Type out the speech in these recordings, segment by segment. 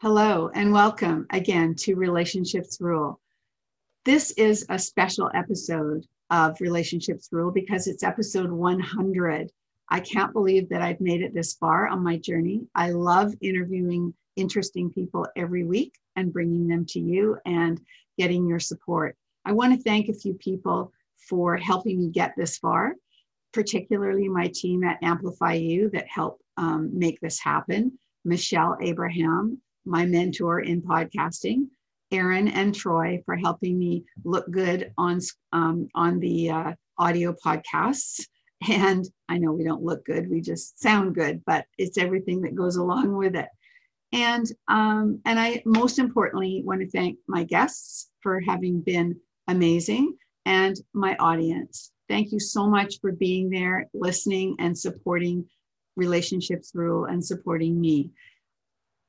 Hello, and welcome again to Relationships Rule. This is a special episode of Relationships Rule because it's episode 100. I can't believe that I've made it this far on my journey. I love interviewing interesting people every week and bringing them to you and getting your support. I want to thank a few people for helping me get this far, particularly my team at Amplify You that help um, make this happen. Michelle Abraham, my mentor in podcasting, Aaron and Troy for helping me look good on um, on the uh, audio podcasts. And I know we don't look good; we just sound good, but it's everything that goes along with it. And um, and I most importantly want to thank my guests for having been amazing and my audience. Thank you so much for being there, listening, and supporting Relationships Rule and supporting me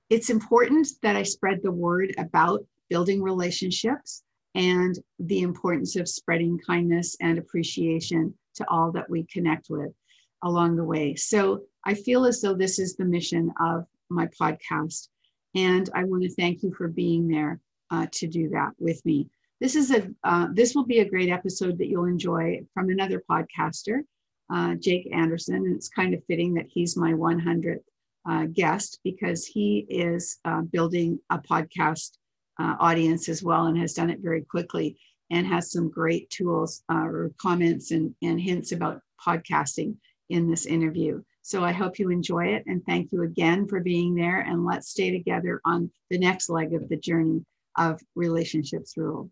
it's important that I spread the word about building relationships and the importance of spreading kindness and appreciation to all that we connect with along the way. So I feel as though this is the mission of my podcast. And I want to thank you for being there uh, to do that with me. This is a uh, this will be a great episode that you'll enjoy from another podcaster, uh, Jake Anderson, and it's kind of fitting that he's my 100th uh, guest because he is uh, building a podcast uh, audience as well and has done it very quickly and has some great tools uh, or comments and, and hints about podcasting in this interview. So I hope you enjoy it and thank you again for being there. And let's stay together on the next leg of the journey of relationships rule.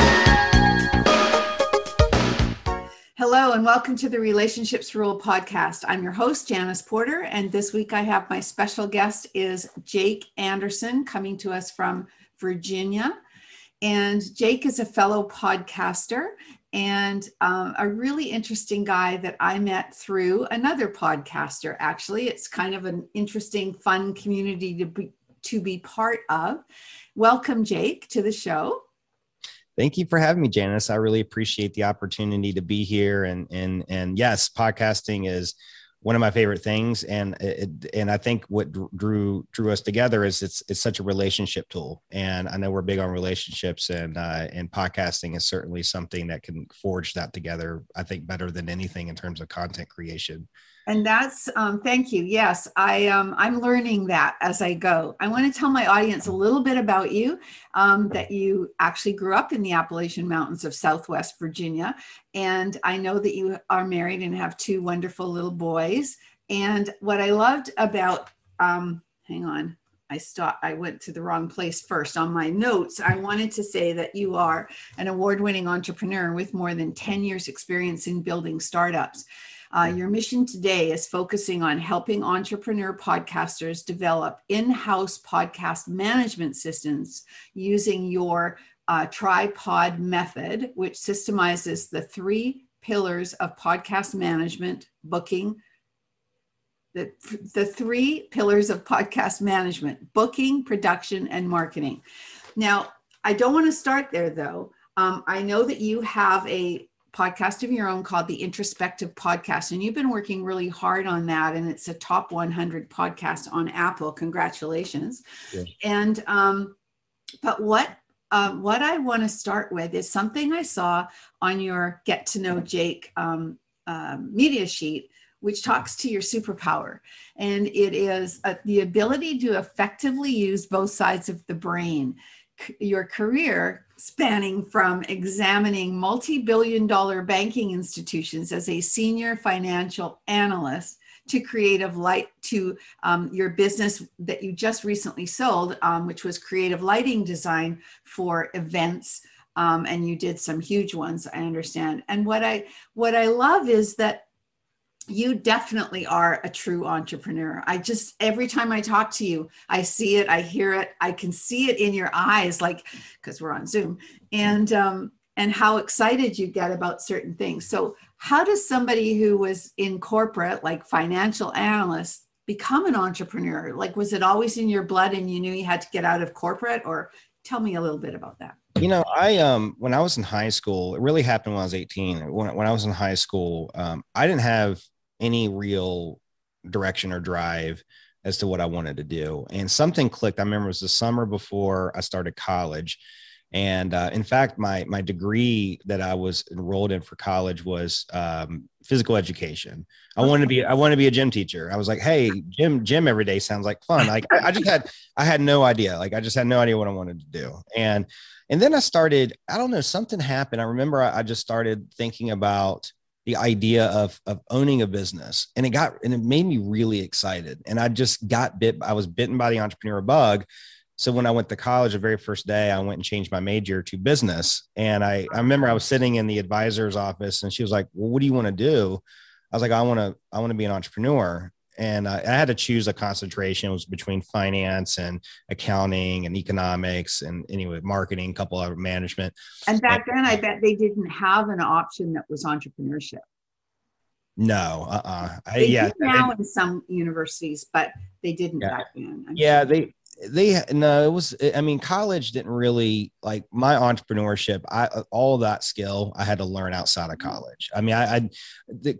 Hello, and welcome to the Relationships Rule podcast. I'm your host, Janice Porter, and this week I have my special guest is Jake Anderson coming to us from Virginia. And Jake is a fellow podcaster and um, a really interesting guy that I met through another podcaster. Actually, it's kind of an interesting, fun community to be to be part of. Welcome, Jake, to the show. Thank you for having me, Janice. I really appreciate the opportunity to be here. And and and yes, podcasting is one of my favorite things, and it, and I think what drew drew us together is it's it's such a relationship tool. And I know we're big on relationships, and uh, and podcasting is certainly something that can forge that together. I think better than anything in terms of content creation and that's um, thank you yes i um, i'm learning that as i go i want to tell my audience a little bit about you um, that you actually grew up in the appalachian mountains of southwest virginia and i know that you are married and have two wonderful little boys and what i loved about um, hang on I stopped, I went to the wrong place first. On my notes, I wanted to say that you are an award winning entrepreneur with more than 10 years' experience in building startups. Uh, your mission today is focusing on helping entrepreneur podcasters develop in house podcast management systems using your uh, tripod method, which systemizes the three pillars of podcast management, booking, the, the three pillars of podcast management booking, production, and marketing. Now, I don't want to start there though. Um, I know that you have a podcast of your own called the Introspective Podcast. And you've been working really hard on that. And it's a top 100 podcast on Apple. Congratulations. Yeah. And, um, but what, um, what I want to start with is something I saw on your Get to Know Jake um, uh, media sheet, which talks to your superpower. And it is uh, the ability to effectively use both sides of the brain. C- your career spanning from examining multi billion dollar banking institutions as a senior financial analyst to creative light to um, your business that you just recently sold um, which was creative lighting design for events um, and you did some huge ones i understand. And what i what i love is that you definitely are a true entrepreneur. I just, every time I talk to you, I see it, I hear it, I can see it in your eyes, like, because we're on Zoom, and, um, and how excited you get about certain things. So, how does somebody who was in corporate, like financial analyst, become an entrepreneur? Like, was it always in your blood and you knew you had to get out of corporate? Or tell me a little bit about that. You know, I um when I was in high school, it really happened when I was 18. When, when I was in high school, um, I didn't have any real direction or drive as to what I wanted to do. And something clicked. I remember it was the summer before I started college. And uh, in fact, my my degree that I was enrolled in for college was um, physical education. I wanted to be I wanted to be a gym teacher. I was like, hey, gym gym every day sounds like fun. Like I, I just had I had no idea. Like I just had no idea what I wanted to do. And and then I started. I don't know. Something happened. I remember I, I just started thinking about the idea of of owning a business and it got and it made me really excited and i just got bit i was bitten by the entrepreneur bug so when I went to college, the very first day, I went and changed my major to business. And I, I remember I was sitting in the advisor's office and she was like, well, what do you want to do? I was like, I want to, I want to be an entrepreneur. And I, I had to choose a concentration. It was between finance and accounting and economics and anyway, marketing, a couple of management. And back then, I bet they didn't have an option that was entrepreneurship. No, uh, uh they yeah. now in some universities, but they didn't yeah. back then. I'm yeah, sure. they they no it was i mean college didn't really like my entrepreneurship i all that skill i had to learn outside of mm-hmm. college i mean i, I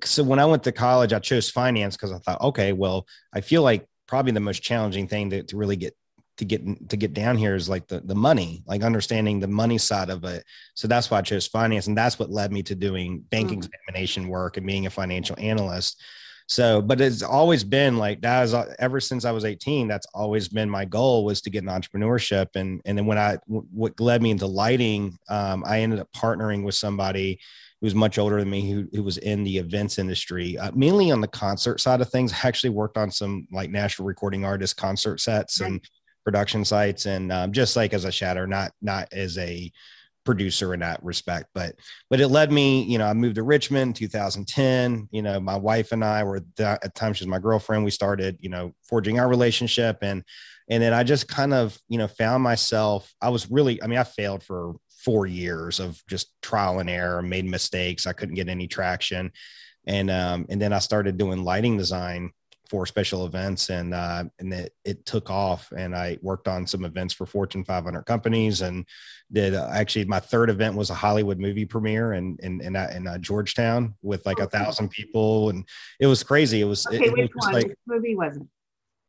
so when i went to college i chose finance because i thought okay well i feel like probably the most challenging thing to, to really get to get to get down here is like the the money like understanding the money side of it so that's why i chose finance and that's what led me to doing bank mm-hmm. examination work and being a financial analyst so, but it's always been like that is ever since I was 18, that's always been my goal was to get an entrepreneurship. And, and then when I, what led me into lighting, um, I ended up partnering with somebody who was much older than me, who, who was in the events industry, uh, mainly on the concert side of things. I actually worked on some like national recording artist concert sets and production sites. And um, just like as a shatter, not, not as a, producer in that respect but but it led me you know i moved to richmond 2010 you know my wife and i were at the time she was my girlfriend we started you know forging our relationship and and then i just kind of you know found myself i was really i mean i failed for four years of just trial and error made mistakes i couldn't get any traction. And um and then i started doing lighting design for special events and uh, and it, it took off and I worked on some events for Fortune 500 companies and did uh, actually my third event was a Hollywood movie premiere in in in, uh, in uh, Georgetown with like a thousand people and it was crazy. It was, okay, it, which it was one? like movie was it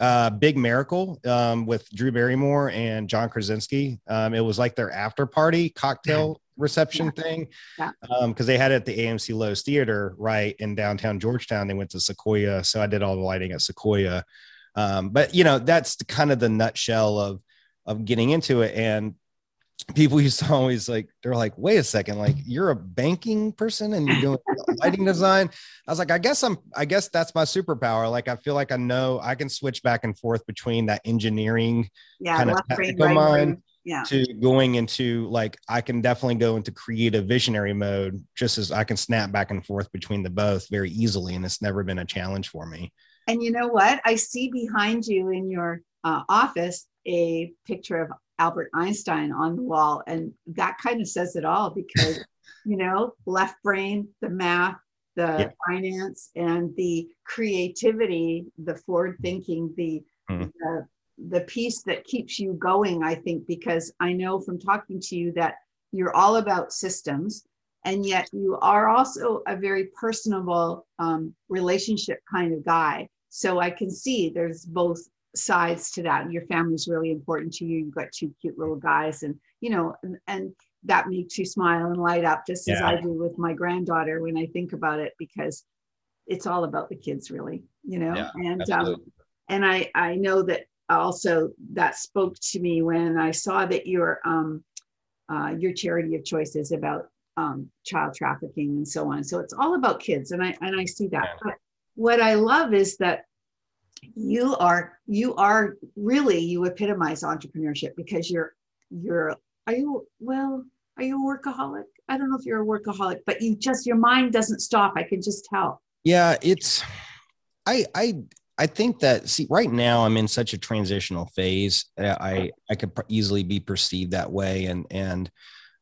uh, Big Miracle um, with Drew Barrymore and John Krasinski. Um, it was like their after party cocktail reception yeah. thing because yeah. um, they had it at the AMC Loews Theater right in downtown Georgetown. They went to Sequoia, so I did all the lighting at Sequoia. Um, but you know, that's kind of the nutshell of of getting into it. And people used to always like they're like wait a second like you're a banking person and you're doing lighting design? I was like i guess i'm i guess that's my superpower like i feel like i know i can switch back and forth between that engineering yeah, kind of technical right mind yeah. to going into like i can definitely go into creative visionary mode just as i can snap back and forth between the both very easily and it's never been a challenge for me. And you know what? I see behind you in your uh, office a picture of Albert Einstein on the wall. And that kind of says it all because, you know, left brain, the math, the yeah. finance, and the creativity, the forward thinking, the, mm. the, the piece that keeps you going, I think, because I know from talking to you that you're all about systems and yet you are also a very personable um, relationship kind of guy so i can see there's both sides to that. Your family's really important to you. You've got two cute little guys, and you know, and, and that makes you smile and light up, just yeah. as I do with my granddaughter when I think about it, because it's all about the kids, really. You know, yeah, and um, and I I know that also that spoke to me when I saw that your um uh, your charity of choice is about um, child trafficking and so on. So it's all about kids, and I and I see that. Yeah. But what I love is that you are you are really you epitomize entrepreneurship because you're you're are you well are you a workaholic? I don't know if you're a workaholic but you just your mind doesn't stop. I can just tell. Yeah, it's I I I think that see right now I'm in such a transitional phase. I I could easily be perceived that way, and and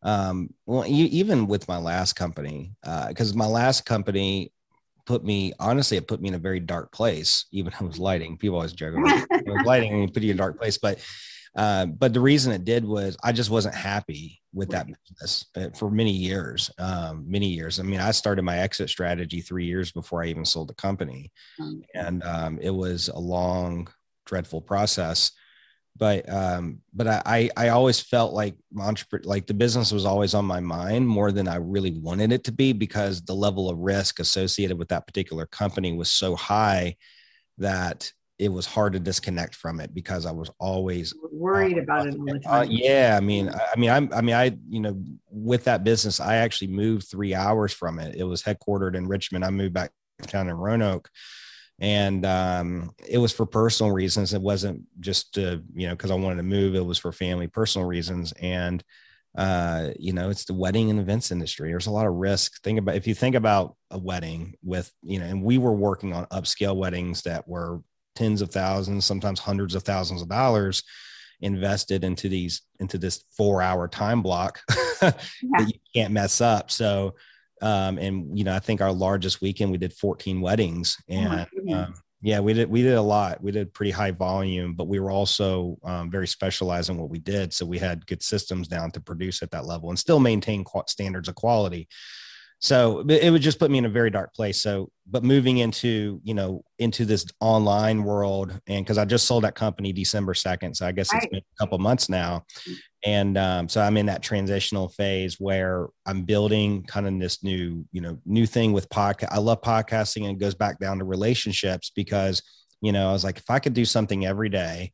um, well, even with my last company, because uh, my last company put me honestly, it put me in a very dark place. Even I was lighting. People always joke about lighting and put you in a dark place, but uh, but the reason it did was I just wasn't happy with that business uh, for many years. Um, many years. I mean, I started my exit strategy three years before I even sold the company, mm. and um, it was a long, dreadful process. But um, but I I always felt like entrepreneur like the business was always on my mind more than I really wanted it to be because the level of risk associated with that particular company was so high that it was hard to disconnect from it because I was always worried uh, about it all the uh, time. Uh, yeah, I mean, I, I mean, I'm, I mean, I, you know, with that business, I actually moved three hours from it. It was headquartered in Richmond. I moved back down in Roanoke, and um, it was for personal reasons. It wasn't just to, you know, because I wanted to move. It was for family, personal reasons, and uh, you know, it's the wedding and events industry. There's a lot of risk. Think about if you think about a wedding with, you know, and we were working on upscale weddings that were tens of thousands, sometimes hundreds of thousands of dollars invested into these into this four hour time block yeah. that you can't mess up. So um, and you know, I think our largest weekend we did 14 weddings oh and oh um, yeah, we did we did a lot. We did pretty high volume, but we were also um, very specialized in what we did. So we had good systems down to produce at that level and still maintain standards of quality so it would just put me in a very dark place so but moving into you know into this online world and because i just sold that company december 2nd so i guess it's right. been a couple months now and um, so i'm in that transitional phase where i'm building kind of this new you know new thing with podcast i love podcasting and it goes back down to relationships because you know i was like if i could do something every day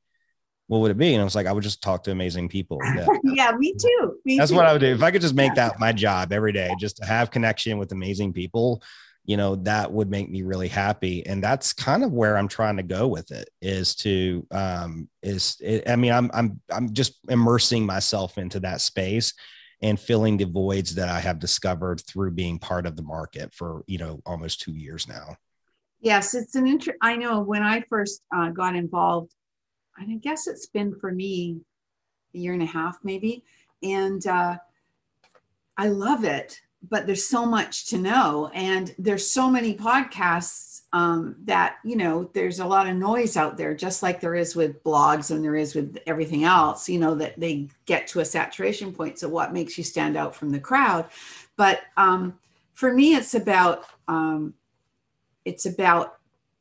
what would it be? And I was like, I would just talk to amazing people. Yeah, yeah me too. Me That's too. what I would do. If I could just make yeah. that my job every day, just to have connection with amazing people, you know, that would make me really happy. And that's kind of where I'm trying to go with it is to, um, is, it, I mean, I'm, I'm, I'm just immersing myself into that space and filling the voids that I have discovered through being part of the market for, you know, almost two years now. Yes, it's an inter. I know when I first uh, got involved and I guess it's been for me a year and a half maybe. And uh, I love it, but there's so much to know. And there's so many podcasts um, that, you know, there's a lot of noise out there, just like there is with blogs and there is with everything else, you know, that they get to a saturation point. So what makes you stand out from the crowd? But um, for me, it's about, um, it's about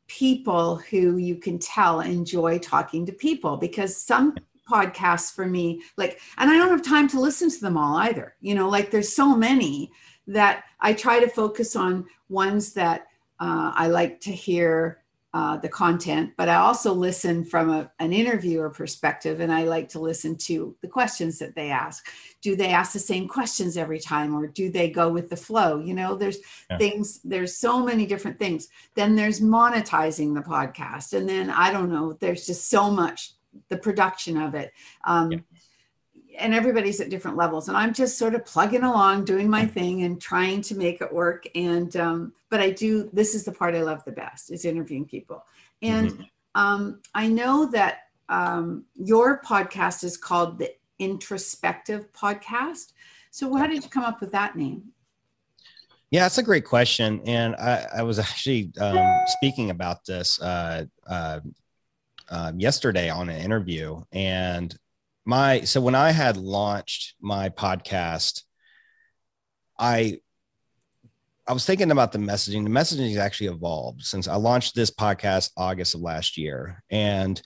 people who you can tell enjoy talking to people because some podcasts for me like and i don't have time to listen to them all either you know like there's so many that i try to focus on ones that uh, i like to hear uh, the content, but I also listen from a, an interviewer perspective and I like to listen to the questions that they ask. Do they ask the same questions every time or do they go with the flow? You know, there's yeah. things, there's so many different things. Then there's monetizing the podcast. And then I don't know, there's just so much, the production of it. Um, yeah and everybody's at different levels and i'm just sort of plugging along doing my thing and trying to make it work and um, but i do this is the part i love the best is interviewing people and mm-hmm. um, i know that um, your podcast is called the introspective podcast so how did you come up with that name yeah, that's a great question. And I, I was actually um, speaking about this uh, uh, uh, yesterday on an interview. And my so when I had launched my podcast, I I was thinking about the messaging. The messaging has actually evolved since I launched this podcast August of last year. And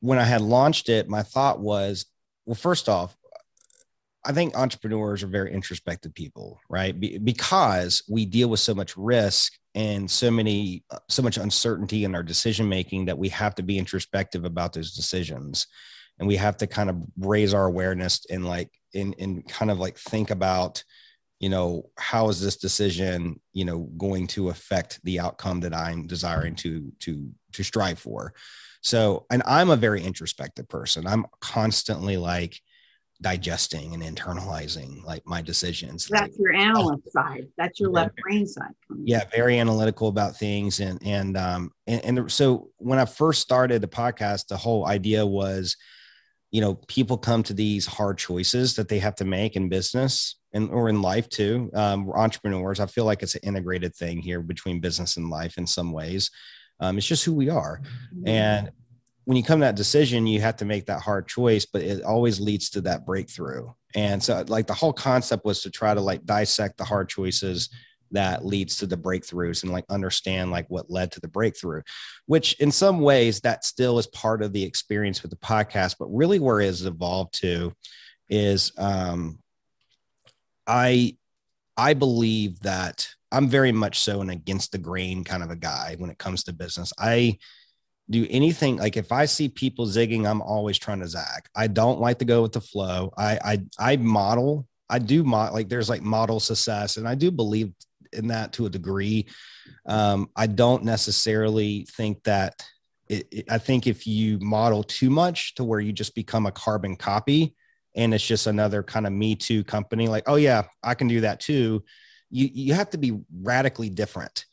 when I had launched it, my thought was, well, first off, I think entrepreneurs are very introspective people, right? Be- because we deal with so much risk and so many, so much uncertainty in our decision making that we have to be introspective about those decisions and we have to kind of raise our awareness and like in in kind of like think about you know how is this decision you know going to affect the outcome that i'm desiring to to to strive for so and i'm a very introspective person i'm constantly like digesting and internalizing like my decisions. That's like, your analyst side. That's your left brain side. Yeah, very analytical about things, and and um and, and so when I first started the podcast, the whole idea was, you know, people come to these hard choices that they have to make in business and or in life too. Um, we're entrepreneurs. I feel like it's an integrated thing here between business and life in some ways. Um, it's just who we are, and when you come to that decision, you have to make that hard choice, but it always leads to that breakthrough. And so like the whole concept was to try to like dissect the hard choices that leads to the breakthroughs and like understand like what led to the breakthrough which in some ways that still is part of the experience with the podcast but really where it has evolved to is um i i believe that i'm very much so an against the grain kind of a guy when it comes to business i do anything like if I see people zigging, I'm always trying to zag. I don't like to go with the flow. I I I model. I do mod like there's like model success, and I do believe in that to a degree. Um, I don't necessarily think that. It, it, I think if you model too much to where you just become a carbon copy, and it's just another kind of me too company, like oh yeah, I can do that too. You you have to be radically different,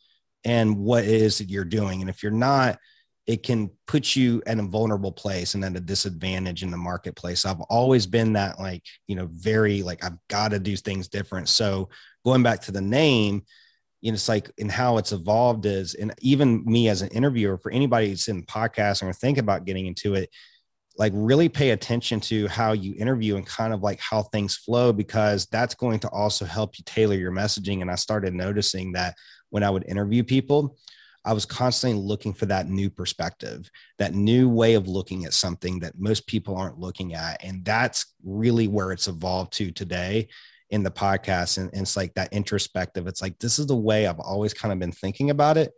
and what it is that you're doing, and if you're not it can put you in a vulnerable place and at a disadvantage in the marketplace. I've always been that like, you know, very like I've got to do things different. So going back to the name, you know, it's like in how it's evolved is, and even me as an interviewer for anybody that's in podcasting or think about getting into it, like really pay attention to how you interview and kind of like how things flow because that's going to also help you tailor your messaging. And I started noticing that when I would interview people, I was constantly looking for that new perspective, that new way of looking at something that most people aren't looking at. And that's really where it's evolved to today in the podcast. And, and it's like that introspective. It's like, this is the way I've always kind of been thinking about it.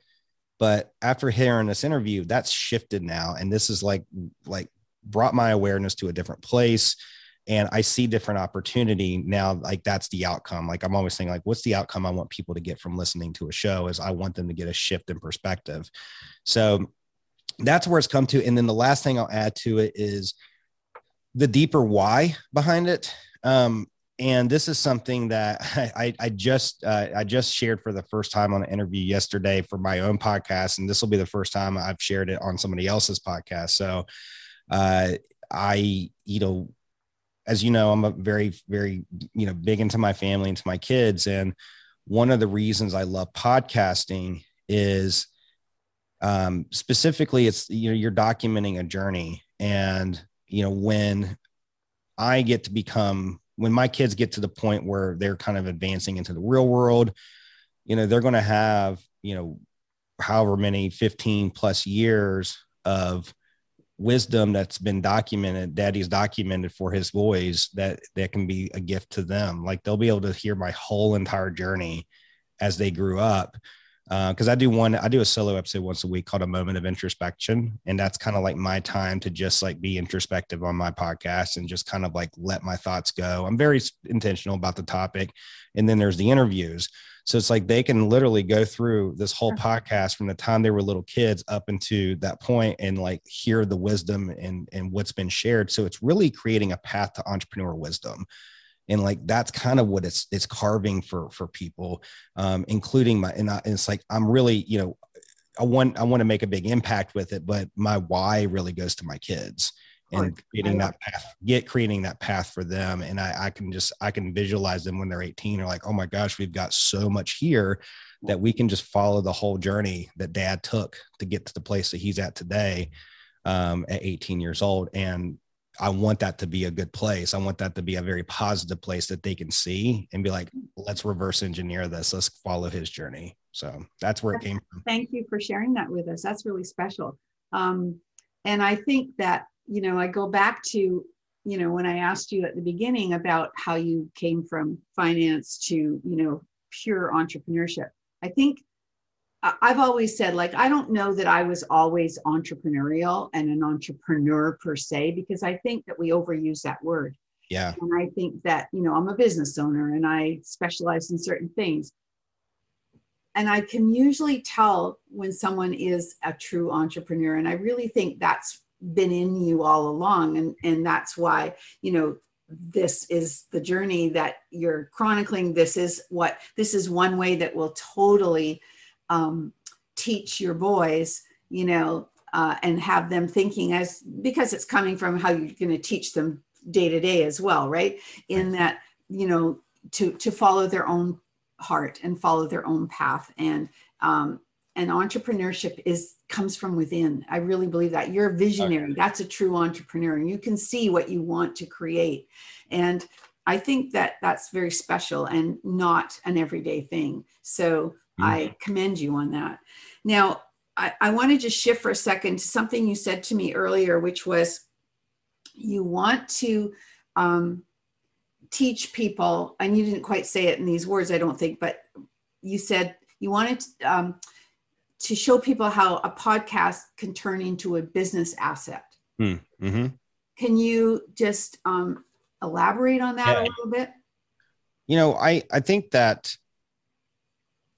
But after hearing this interview, that's shifted now. And this is like, like brought my awareness to a different place and i see different opportunity now like that's the outcome like i'm always saying like what's the outcome i want people to get from listening to a show is i want them to get a shift in perspective so that's where it's come to and then the last thing i'll add to it is the deeper why behind it um, and this is something that I, I just uh, I just shared for the first time on an interview yesterday for my own podcast, and this will be the first time I've shared it on somebody else's podcast. So, uh, I you know as you know, I'm a very, very, you know, big into my family, into my kids. And one of the reasons I love podcasting is um, specifically it's, you know, you're documenting a journey. And, you know, when I get to become, when my kids get to the point where they're kind of advancing into the real world, you know, they're going to have, you know, however many 15 plus years of wisdom that's been documented daddy's documented for his boys that that can be a gift to them. Like they'll be able to hear my whole entire journey as they grew up because uh, i do one i do a solo episode once a week called a moment of introspection and that's kind of like my time to just like be introspective on my podcast and just kind of like let my thoughts go i'm very intentional about the topic and then there's the interviews so it's like they can literally go through this whole podcast from the time they were little kids up into that point and like hear the wisdom and and what's been shared. So it's really creating a path to entrepreneur wisdom. And like that's kind of what it's it's carving for for people, um, including my and, I, and it's like I'm really you know I want I want to make a big impact with it, but my why really goes to my kids and creating that path, get creating that path for them. And I, I can just, I can visualize them when they're 18 or like, oh my gosh, we've got so much here that we can just follow the whole journey that dad took to get to the place that he's at today um, at 18 years old. And I want that to be a good place. I want that to be a very positive place that they can see and be like, let's reverse engineer this. Let's follow his journey. So that's where it came from. Thank you for sharing that with us. That's really special. Um, and I think that you know, I go back to, you know, when I asked you at the beginning about how you came from finance to, you know, pure entrepreneurship. I think I've always said, like, I don't know that I was always entrepreneurial and an entrepreneur per se, because I think that we overuse that word. Yeah. And I think that, you know, I'm a business owner and I specialize in certain things. And I can usually tell when someone is a true entrepreneur. And I really think that's been in you all along and and that's why you know this is the journey that you're chronicling this is what this is one way that will totally um, teach your boys you know uh, and have them thinking as because it's coming from how you're going to teach them day to day as well right? In that you know to to follow their own heart and follow their own path. And um, and entrepreneurship is comes from within. I really believe that. You're a visionary. Okay. that's a true entrepreneur and you can see what you want to create. And i think that that's very special and not an everyday thing. So mm-hmm. i commend you on that now I, I want to just shift for a second to something you said to me earlier which was you want to um, teach people and you didn't quite say it in these words i don't think but you said you wanted to, um, to show people how a podcast can turn into a business asset. Hmm, mm-hmm. Can you just um, elaborate on that yeah. a little bit? You know, I I think that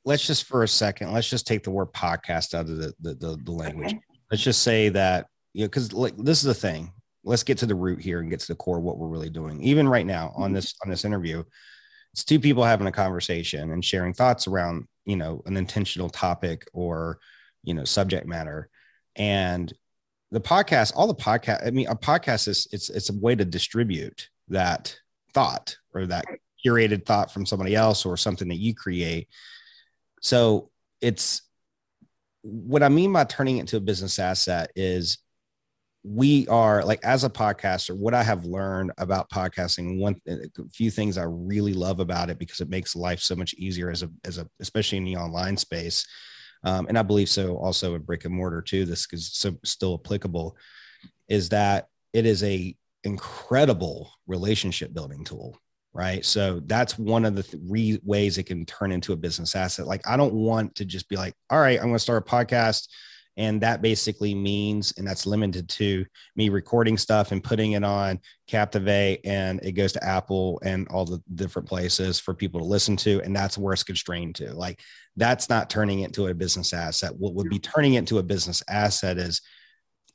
let's just for a second, let's just take the word podcast out of the the, the, the language. Okay. Let's just say that you know, because like this is the thing. Let's get to the root here and get to the core of what we're really doing. Even right now on mm-hmm. this on this interview, it's two people having a conversation and sharing thoughts around you know an intentional topic or you know subject matter and the podcast all the podcast i mean a podcast is it's it's a way to distribute that thought or that curated thought from somebody else or something that you create so it's what i mean by turning it into a business asset is we are like as a podcaster what i have learned about podcasting one a few things i really love about it because it makes life so much easier as a as a especially in the online space. Um, and i believe so also in brick and mortar too this is so still applicable is that it is a incredible relationship building tool right so that's one of the three ways it can turn into a business asset like i don't want to just be like all right i'm going to start a podcast and that basically means, and that's limited to me recording stuff and putting it on Captivate, and it goes to Apple and all the different places for people to listen to. And that's where it's constrained to. Like, that's not turning it into a business asset. What would be turning it into a business asset is,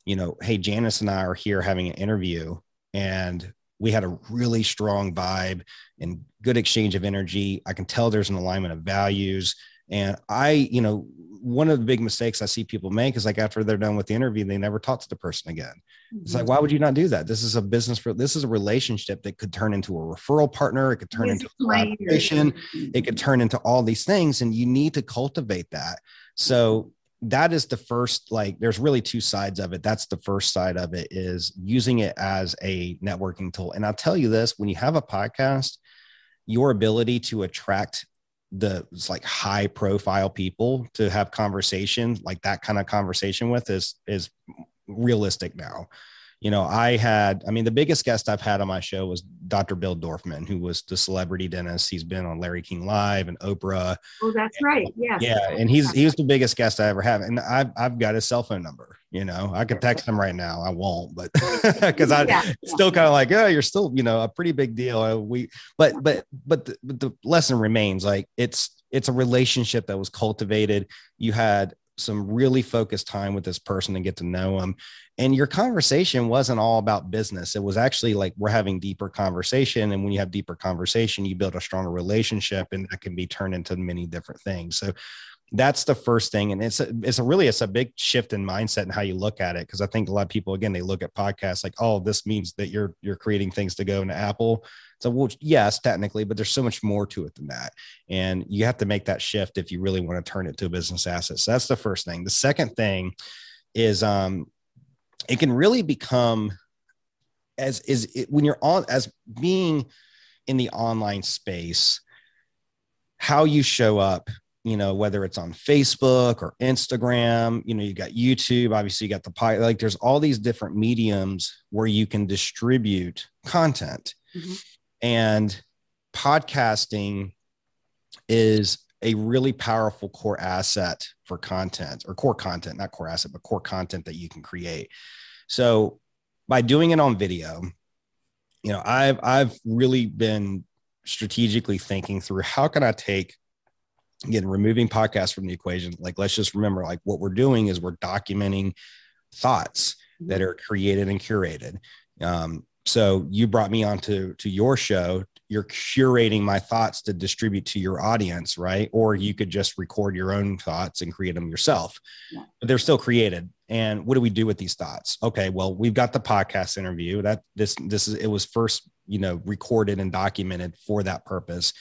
you know, hey, Janice and I are here having an interview, and we had a really strong vibe and good exchange of energy. I can tell there's an alignment of values. And I, you know, one of the big mistakes I see people make is like after they're done with the interview, they never talk to the person again. It's like, mm-hmm. why would you not do that? This is a business for this is a relationship that could turn into a referral partner. It could turn into a collaboration. It could turn into all these things, and you need to cultivate that. So that is the first like there's really two sides of it. That's the first side of it is using it as a networking tool. And i'll tell you this when you have a podcast your ability to attract the like high profile people to have conversation like that kind of conversation with is is realistic now you know i had i mean the biggest guest i've had on my show was dr bill dorfman who was the celebrity dentist. He's been on larry king live and oprah. Oh that's right. Yeah. yeah and he's he was the biggest guest i ever have and i've, I've got his cell phone number you know? I could text him right now. I won't but because i yeah, still kind of like oh you're still you know a pretty big deal. Uh, we but but but the, but the lesson remains like it's it's a relationship that was cultivated. You had some really focused time with this person and get to know them and your conversation wasn't all about business. It was actually like we're having deeper conversation and when you have deeper conversation you build a stronger relationship and that can be turned into many different things. So that's the first thing and it's a, it's a really it's a big shift in mindset and how you look at it because i think a lot of people again they look at podcasts like oh this means that you're you're creating things to go into apple. So well yes technically but there's so much more to it than that and you have to make that shift if you really want to turn it to a business asset. So that's the first thing. The second thing is um it can really become as is it, when you're on as being in the online space how you show up you know, whether it's on Facebook or Instagram, you know, you got YouTube, obviously you got the pie, like there's all these different mediums where you can distribute content. Mm-hmm. And podcasting is a really powerful core asset for content or core content, not core asset, but core content that you can create. So by doing it on video, you know, I've I've really been strategically thinking through how can I take again removing podcasts from the equation like let's just remember like what we're doing is we're documenting thoughts that are created and curated um, so you brought me onto to your show you're curating my thoughts to distribute to your audience right? Or you could just record your own thoughts and create them yourself. Yeah. but they're still created. And what do we do with these thoughts? Okay well we've got the podcast interview. That this this is it was first you know recorded and documented for that purpose.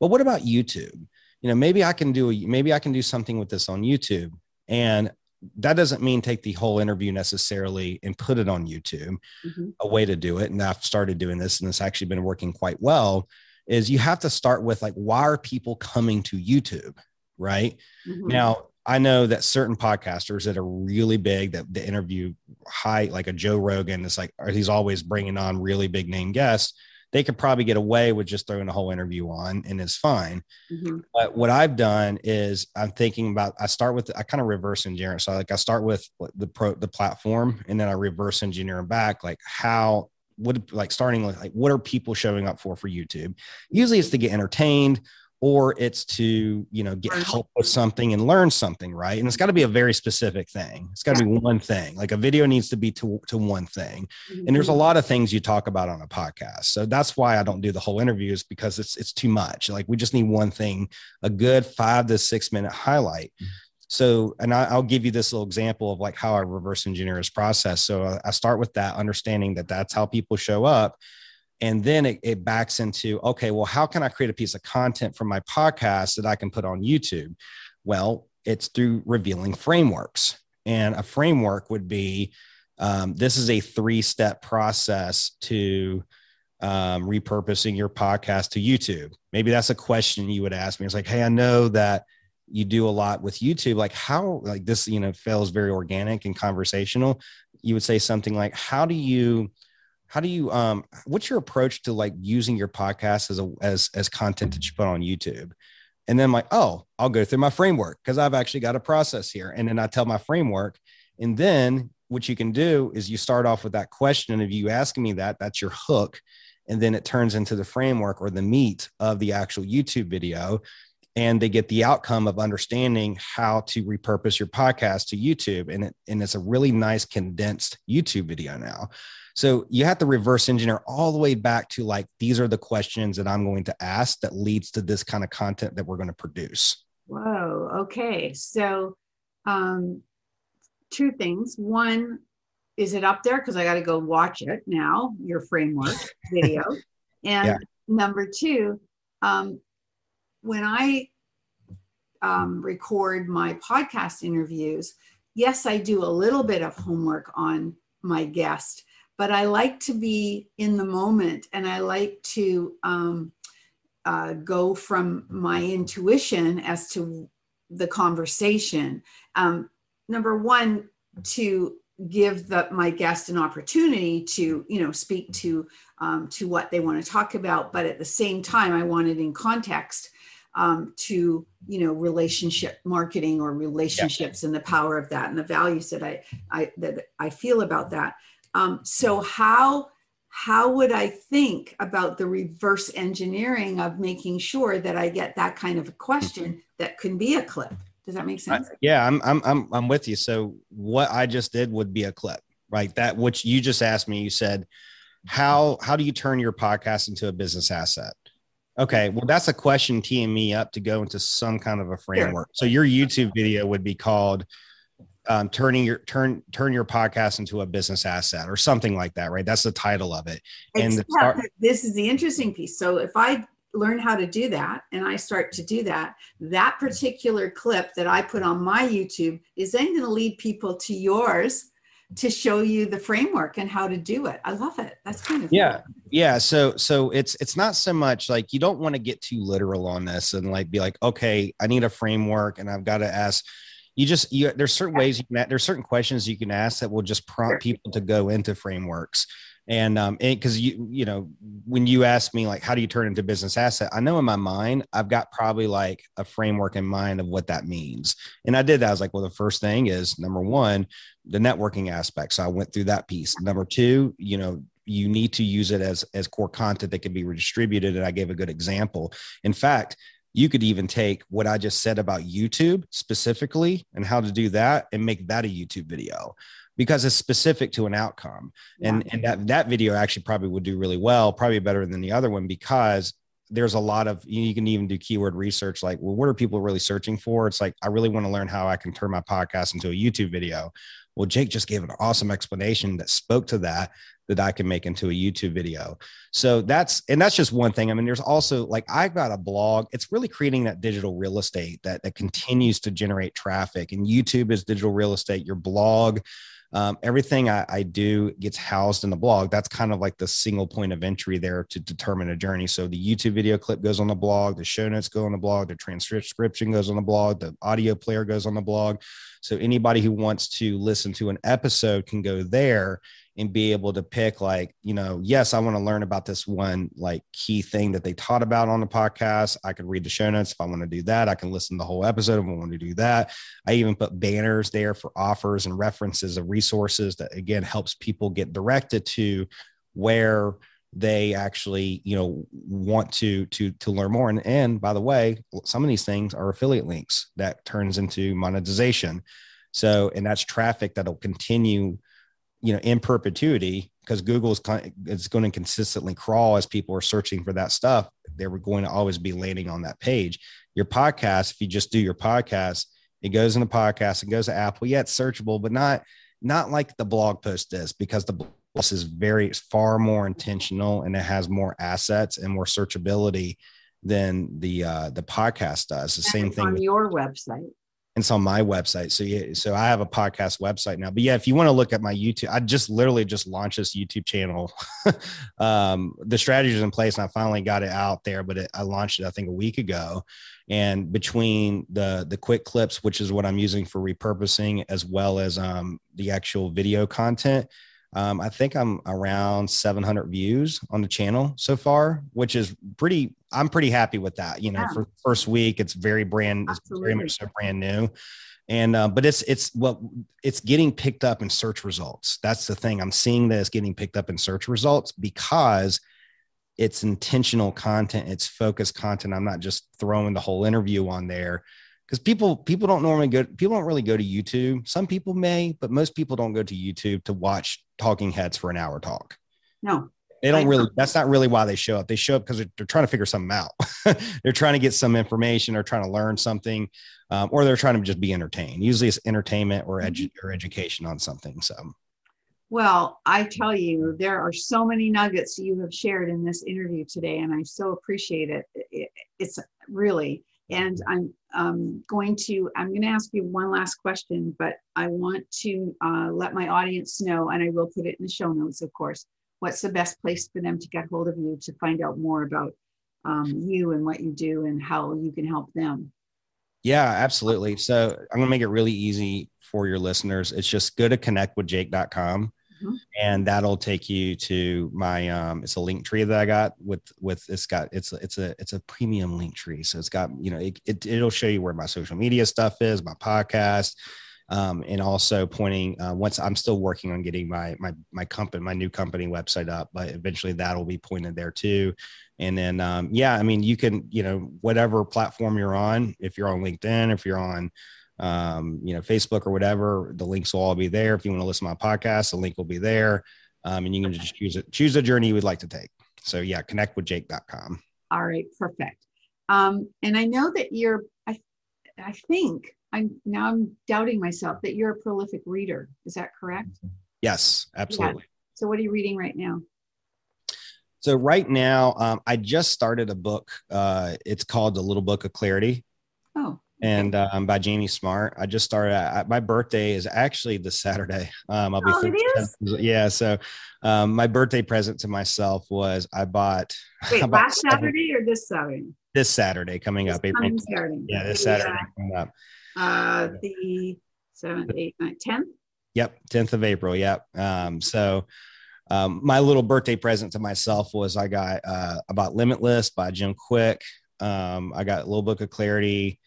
But what about youtube? You know maybe i can do maybe i can do something with this on youtube. And that doesn't mean take the whole interview necessarily and put it on YouTube. Mm-hmm. A way to do it, and I've started doing this, and it's actually been working quite well. Is you have to start with like, why are people coming to YouTube? Right mm-hmm. now, I know that certain podcasters that are really big that the interview high, like a Joe Rogan, is like, he's always bringing on really big name guests they could probably get away with just throwing a whole interview on and it's fine. Mm-hmm. But what I've done is I'm thinking about, I start with, I kind of reverse engineer. So like I start with the pro, the platform, and then I reverse engineer back, like how, what, like starting with like, what are people showing up for, for YouTube? Usually it's to get entertained or it's to you know get help with something and learn something right? And it's got to be a very specific thing. It's got to be one thing. Like a video needs to be to, to one thing. And there's a mm-hmm. lot of things you talk about on a podcast. So that's why i don't do the whole interviews because it's it's too much. Like we just need one thing a good five to six minute highlight. Mm-hmm. so and I, will give you this little example of like how i reverse engineer this process. So I start with that understanding that that's how people show up and then it, it, backs into okay well how can i create a piece of content for my podcast that i can put on youtube? Well it's through revealing frameworks. And a framework would be um, this is a three step process to um, repurposing your podcast to youtube. Maybe that's a question you would ask me. It's like hey i know that you do a lot with youtube. Like how like this you know feels very organic and conversational. You would say something like how do you how do you um what's your approach to like using your podcast as a as as content that you put on youtube? And then I'm like oh i'll go through my framework because i've actually got a process here. And then i tell my framework. And then what you can do is you start off with that question of you asking me that that's your hook. And then it turns into the framework or the meat of the actual youtube video. And they get the outcome of understanding how to repurpose your podcast to youtube. And it and it's a really nice condensed youtube video now so you have to reverse engineer all the way back to like, these are the questions that I'm going to ask that leads to this kind of content that we're going to produce. Whoa. Okay. So, um, two things. One, is it up there? Because I got to go watch it now, your framework video. And yeah. number two, um, when I um, record my podcast interviews, yes, I do a little bit of homework on my guest, but I like to be in the moment and I like to um, uh, go from my intuition as to the conversation. Um, number one, to give the, my guest an opportunity to you know speak to um, to what they want to talk about but at the same time i want it in context um, to you know relationship marketing or relationships yeah. and the power of that and the values that i i that i feel about that um, so how how would I think about the reverse engineering of making sure that I get that kind of a question that can be a clip? Does that make sense? yeah, I'm I'm I'm I'm with you. So what I just did would be a clip, right? That which you just asked me. You said, how how do you turn your podcast into a business asset? Okay, well that's a question teeing me up to go into some kind of a framework. Sure. So your YouTube video would be called um, turning your turn turn your podcast into a business asset or something like that, right? That's the title of it. And start- this is the interesting piece. So if I learn how to do that and I start to do that, that particular clip that I put on my YouTube is then going to lead people to yours to show you the framework and how to do it. I love it. That's kind of yeah, cool. yeah. So so it's it's not so much like you don't want to get too literal on this and like be like, okay, I need a framework and I've got to ask you just you there's certain ways you can there's certain questions you can ask that will just prompt people to go into frameworks. And um because you you know when you ask me like how do you turn into business asset? I know in my mind i've got probably like a framework in mind of what that means. And i did that. I was like well the first thing is number one the networking aspect. So i went through that piece. Number two you know you need to use it as as core content that can be redistributed and i gave a good example. In fact you could even take what I just said about YouTube specifically and how to do that and make that a YouTube video because it's specific to an outcome. Yeah. And and that that video actually probably would do really well, probably better than the other one because there's a lot of you can even do keyword research like well what are people really searching for it's like i really want to learn how i can turn my podcast into a youtube video well jake just gave an awesome explanation that spoke to that that i can make into a youtube video so that's and that's just one thing i mean there's also like i've got a blog it's really creating that digital real estate that that continues to generate traffic and youtube is digital real estate your blog um, everything I, I, do gets housed in the blog. That's kind of like the single point of entry there to determine a journey. So the YouTube video clip goes on the blog, the show notes go on the blog, the transcription goes on the blog, the audio player goes on the blog. So anybody who wants to listen to an episode can go there and be able to pick like you know yes i want to learn about this one like key thing that they taught about on the podcast. I could read the show notes if i want to do that. I can listen to the whole episode if i want to do that. I even put banners there for offers and references of resources that again helps people get directed to where they actually you know want to to to learn more. And and by the way some of these things are affiliate links that turns into monetization. So and that's traffic that'll continue you know in perpetuity because Google is it's going to consistently crawl as people are searching for that stuff. They were going to always be landing on that page. Your podcast, if you just do your podcast, it goes in the podcast, it goes to Apple. Yeah, it's searchable, but not not like the blog post is because the blog post is very far more intentional and it has more assets and more searchability than the uh, the podcast does. The same thing on with, your website it's on my website. So yeah, so I have a podcast website now. But yeah, if you want to look at my YouTube, I just literally just launched this YouTube channel. um, the strategy is in place, and I finally got it out there. But it, I launched it, I think, a week ago. And between the the quick clips, which is what I'm using for repurposing, as well as um, the actual video content, um, I think I'm around 700 views on the channel so far, which is pretty. I'm pretty happy with that. You know, yeah. for first week, it's very brand, it's very much so brand new, and uh, but it's it's what it's getting picked up in search results. That's the thing. I'm seeing that it's getting picked up in search results because it's intentional content, it's focused content. I'm not just throwing the whole interview on there because people people don't normally go people don't really go to youtube. Some people may but most people don't go to youtube to watch talking heads for an hour talk. No. They don't really that's not really why they show up. They show up because they're, they're, trying to figure something out. They're trying to get some information or trying to learn something um, or they're trying to just be entertained. Usually it's entertainment or, edu- or education on something so. Well i tell you there are so many nuggets you have shared in this interview today and i so appreciate it, it it's really and I'm um, going to, I'm going to ask you one last question, but I want to uh, let my audience know, and I will put it in the show notes, of course, what's the best place for them to get hold of you to find out more about um, you and what you do and how you can help them. Yeah, absolutely. So I'm going to make it really easy for your listeners. It's just go to connectwithjake.com Mm-hmm. and that'll take you to my um it's a link tree that i got with with it's got it's it's a it's a premium link tree so it's got you know it, it it'll show you where my social media stuff is my podcast um, and also pointing uh, once I'm still working on getting my my my company my new company website up, but eventually that'll be pointed there too. And then um, yeah, I mean you can you know whatever platform you're on, if you're on LinkedIn, if you're on um, you know, Facebook or whatever, the links will all be there. If you want to listen to my podcast, the link will be there. Um, and you can just choose it, choose a journey you would like to take. So yeah, connectwithjake.com. All right, perfect. Um, and I know that you're, I, I think I'm now I'm doubting myself that you're a prolific reader. Is that correct? Yes, absolutely. Yeah. So what are you reading right now? So right now, um, I just started a book. Uh, it's called The Little Book of Clarity. Oh and um, by Jamie Smart. I just started. I, my birthday is actually this Saturday. Um, I'll be. Oh, it is? Yeah. So, um, my birthday present to myself was I bought. Wait, I bought last seven, Saturday or this Saturday? This Saturday coming this up. April. Saturday. Yeah, this Saturday uh, coming up. Uh, the seventh, eighth, ninth, tenth. Yep, tenth of April. Yep. Um, so. Um, my little birthday present to myself was I got uh, about Limitless by Jim Kwik. Um, I got a little book of clarity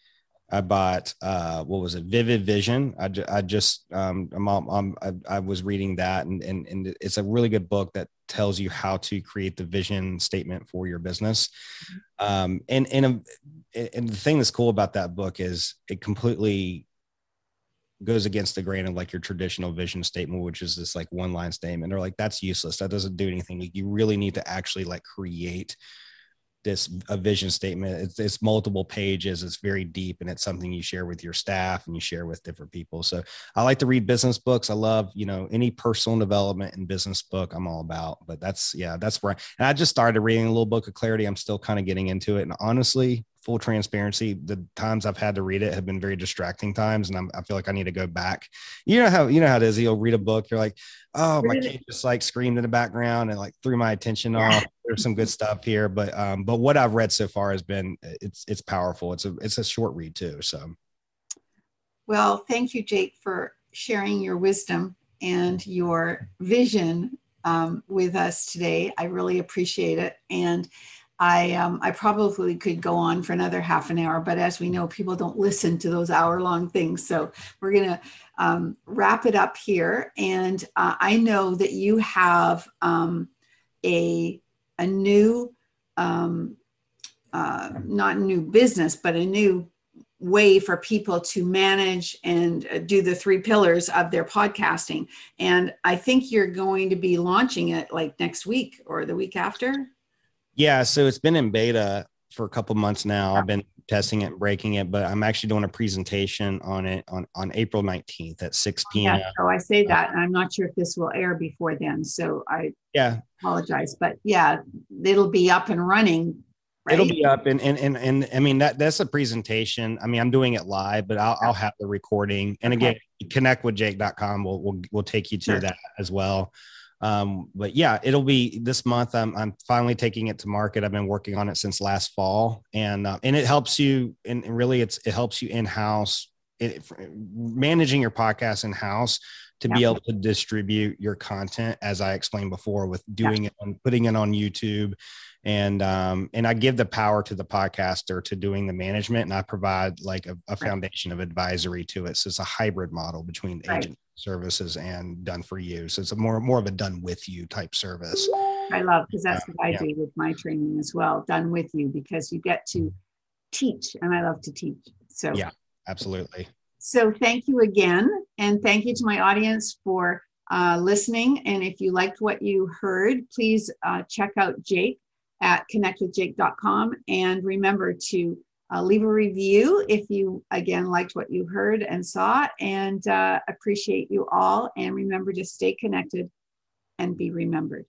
I bought uh, what was it, Vivid Vision. I, ju- I just um, I'm, I'm, I, I was reading that, and, and and it's a really good book that tells you how to create the vision statement for your business. Um, and and um, and the thing that's cool about that book is it completely goes against the grain of like your traditional vision statement, which is this like one line statement. They're like, that's useless. That doesn't do anything. Like, you really need to actually like create this a vision statement. It's, it's multiple pages. It's very deep, and it's something you share with your staff and you share with different people. So I like to read business books. I love you know any personal development and business book. I'm all about. But that's yeah, that's where. I, and I just started reading a little book of clarity. I'm still kind of getting into it, and honestly, full transparency, the times I've had to read it have been very distracting times, and I'm, i feel like I need to go back. You know how you know how it is. You'll read a book, you're like, oh, my kid just like screamed in the background and like threw my attention off. There's some good stuff here, but um, but what I've read so far has been it's it's powerful. It's a it's a short read too. So, well, thank you, Jake, for sharing your wisdom and your vision um, with us today. I really appreciate it and. I um, I probably could go on for another half an hour, but as we know, people don't listen to those hour long things. So we're gonna um, wrap it up here. And uh, I know that you have um, a a new um, uh, not new business, but a new way for people to manage and uh, do the three pillars of their podcasting. And I think you're going to be launching it like next week or the week after. Yeah, so it's been in beta for a couple months now. I've been testing it and breaking it, but I'm actually doing a presentation on it on, on April 19th at 6 p.m. Yeah, so I say uh, that, and I'm not sure if this will air before then. So I yeah apologize, but yeah, it'll be up and running. Right? It'll be up, and, and and and I mean that that's a presentation. I mean, I'm doing it live, but I'll, I'll have the recording. And again, okay. connectwithjake.com will will will take you to sure. that as well. Um, but yeah, it'll be this month. I'm, I'm finally taking it to market. I've been working on it since last fall, and uh, and it helps you. And really, it's it helps you in house, managing your podcast in house to yeah. be able to distribute your content as i explained before with doing yeah. it and putting it on youtube and um and i give the power to the podcaster to doing the management and i provide like a, a foundation of advisory to it so it's a hybrid model between right. agent services and done for you so it's a more more of a done with you type service i love because that's uh, what i yeah. do with my training as well done with you because you get to teach and i love to teach so yeah absolutely so thank you again. And thank you to my audience for uh, listening. And if you liked what you heard, please uh, check out Jake at connectwithjake.com. And remember to uh, leave a review if you, again, liked what you heard and saw. And uh, appreciate you all. And remember to stay connected and be remembered.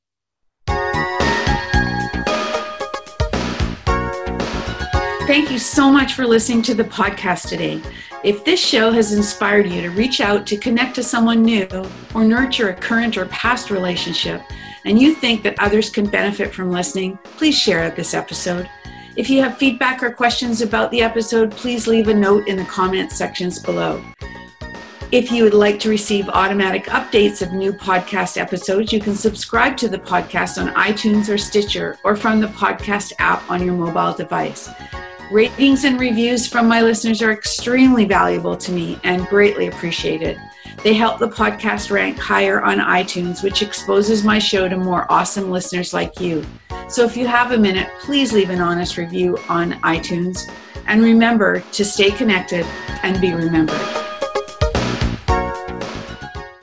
Thank you so much for listening to the podcast today. If this show has inspired you to reach out to connect to someone new or nurture a current or past relationship, and you think that others can benefit from listening, please share this episode. If you have feedback or questions about the episode, please leave a note in the comment sections below. If you would like to receive automatic updates of new podcast episodes, you can subscribe to the podcast on iTunes or Stitcher or from the podcast app on your mobile device. Ratings and reviews from my listeners are extremely valuable to me and greatly appreciated. They help the podcast rank higher on iTunes, which exposes my show to more awesome listeners like you. So if you have a minute, please leave an honest review on iTunes. And remember to stay connected and be remembered.